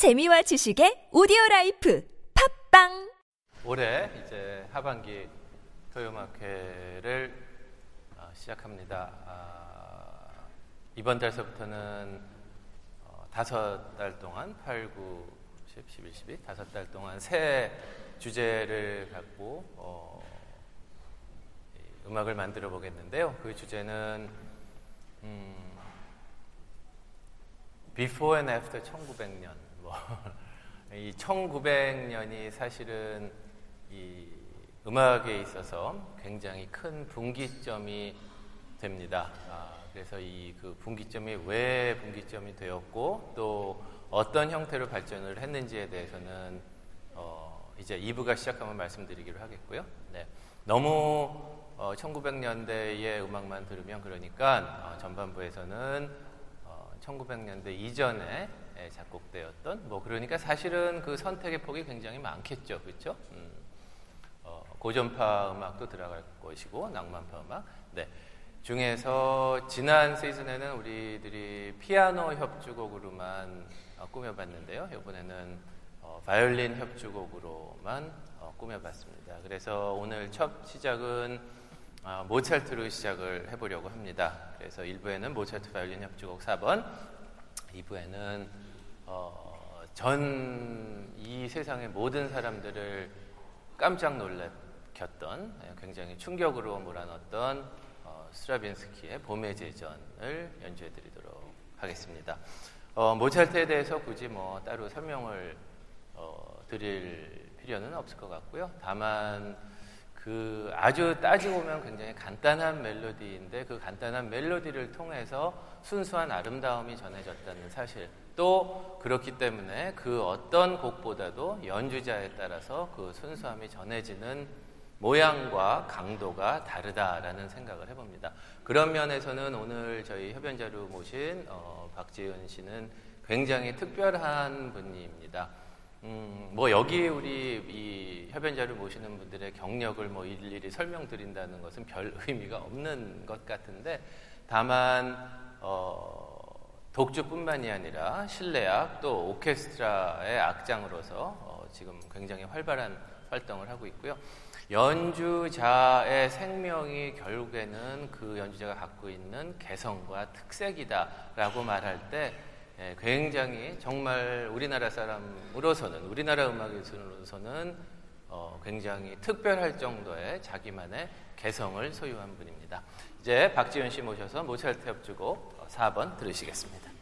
재미와 지식의 오디오 라이프 팟빵 올해 이제 하반기 토요마켓을 어, 시작합니다. 아, 이번 달서부터는 어, 다섯 달 동안 8, 9, 10, 11, 12 다섯 달 동안 새 주제를 갖고 어, 이 음악을 만들어 보겠는데요. 그 주제는 음, Before and After 1900년. 뭐, 이 1900년이 사실은 이 음악에 있어서 굉장히 큰 분기점이 됩니다. 아, 그래서 이 그 분기점이 왜 분기점이 되었고 또 어떤 형태로 발전을 했는지에 대해서는 어, 이제 2부가 시작하면 말씀드리기로 하겠고요. 네. 너무 어, 1900년대의 음악만 들으면 그러니까 어, 전반부에서는 어, 1900년대 이전에 작곡되었던 뭐 그러니까 사실은 그 선택의 폭이 굉장히 많겠죠, 그렇죠? 음, 어, 고전파 음악도 들어갈 것이고 낭만파 음악. 네. 중에서 지난 시즌에는 우리들이 피아노 협주곡으로만 어, 꾸며봤는데요. 이번에는 어, 바이올린 협주곡으로만 어, 꾸며봤습니다. 그래서 오늘 첫 시작은 어, 모차르트로 시작을 해보려고 합니다. 그래서 1부에는 모차르트 바이올린 협주곡 4번, 2부에는 어, 전이 세상의 모든 사람들을 깜짝 놀랐던 예, 굉장히 충격으로 몰아넣었던 어, 스트라빈스키의 봄의 제전을 연주해 드리도록 하겠습니다. 어, 모차르트에 대해서 굳이 뭐 따로 설명을 어, 드릴 필요는 없을 것 같고요. 다만 그 아주 따지고 보면 굉장히 간단한 멜로디인데 그 간단한 멜로디를 통해서 순수한 아름다움이 전해졌다는 사실 또 그렇기 때문에 그 어떤 곡보다도 연주자에 따라서 그 순수함이 전해지는 모양과 강도가 다르다라는 생각을 해봅니다. 그런 면에서는 오늘 저희 협연자로 모신 어, 박지은 씨는 굉장히 특별한 분입니다. 음, 뭐 여기 우리 이 협연자를 모시는 분들의 경력을 뭐 일일이 설명드린다는 것은 별 의미가 없는 것 같은데 다만 어, 독주뿐만이 아니라 실내악 또 오케스트라의 악장으로서 어, 지금 굉장히 활발한 활동을 하고 있고요. 연주자의 생명이 결국에는 그 연주자가 갖고 있는 개성과 특색이다라고 말할 때 예, 굉장히 정말 우리나라 사람으로서는 우리나라 음악에서는 어, 굉장히 특별할 정도의 자기만의 개성을 소유한 분입니다. 이제 박지현 씨 모셔서 모차르트 협주곡 4번 들으시겠습니다.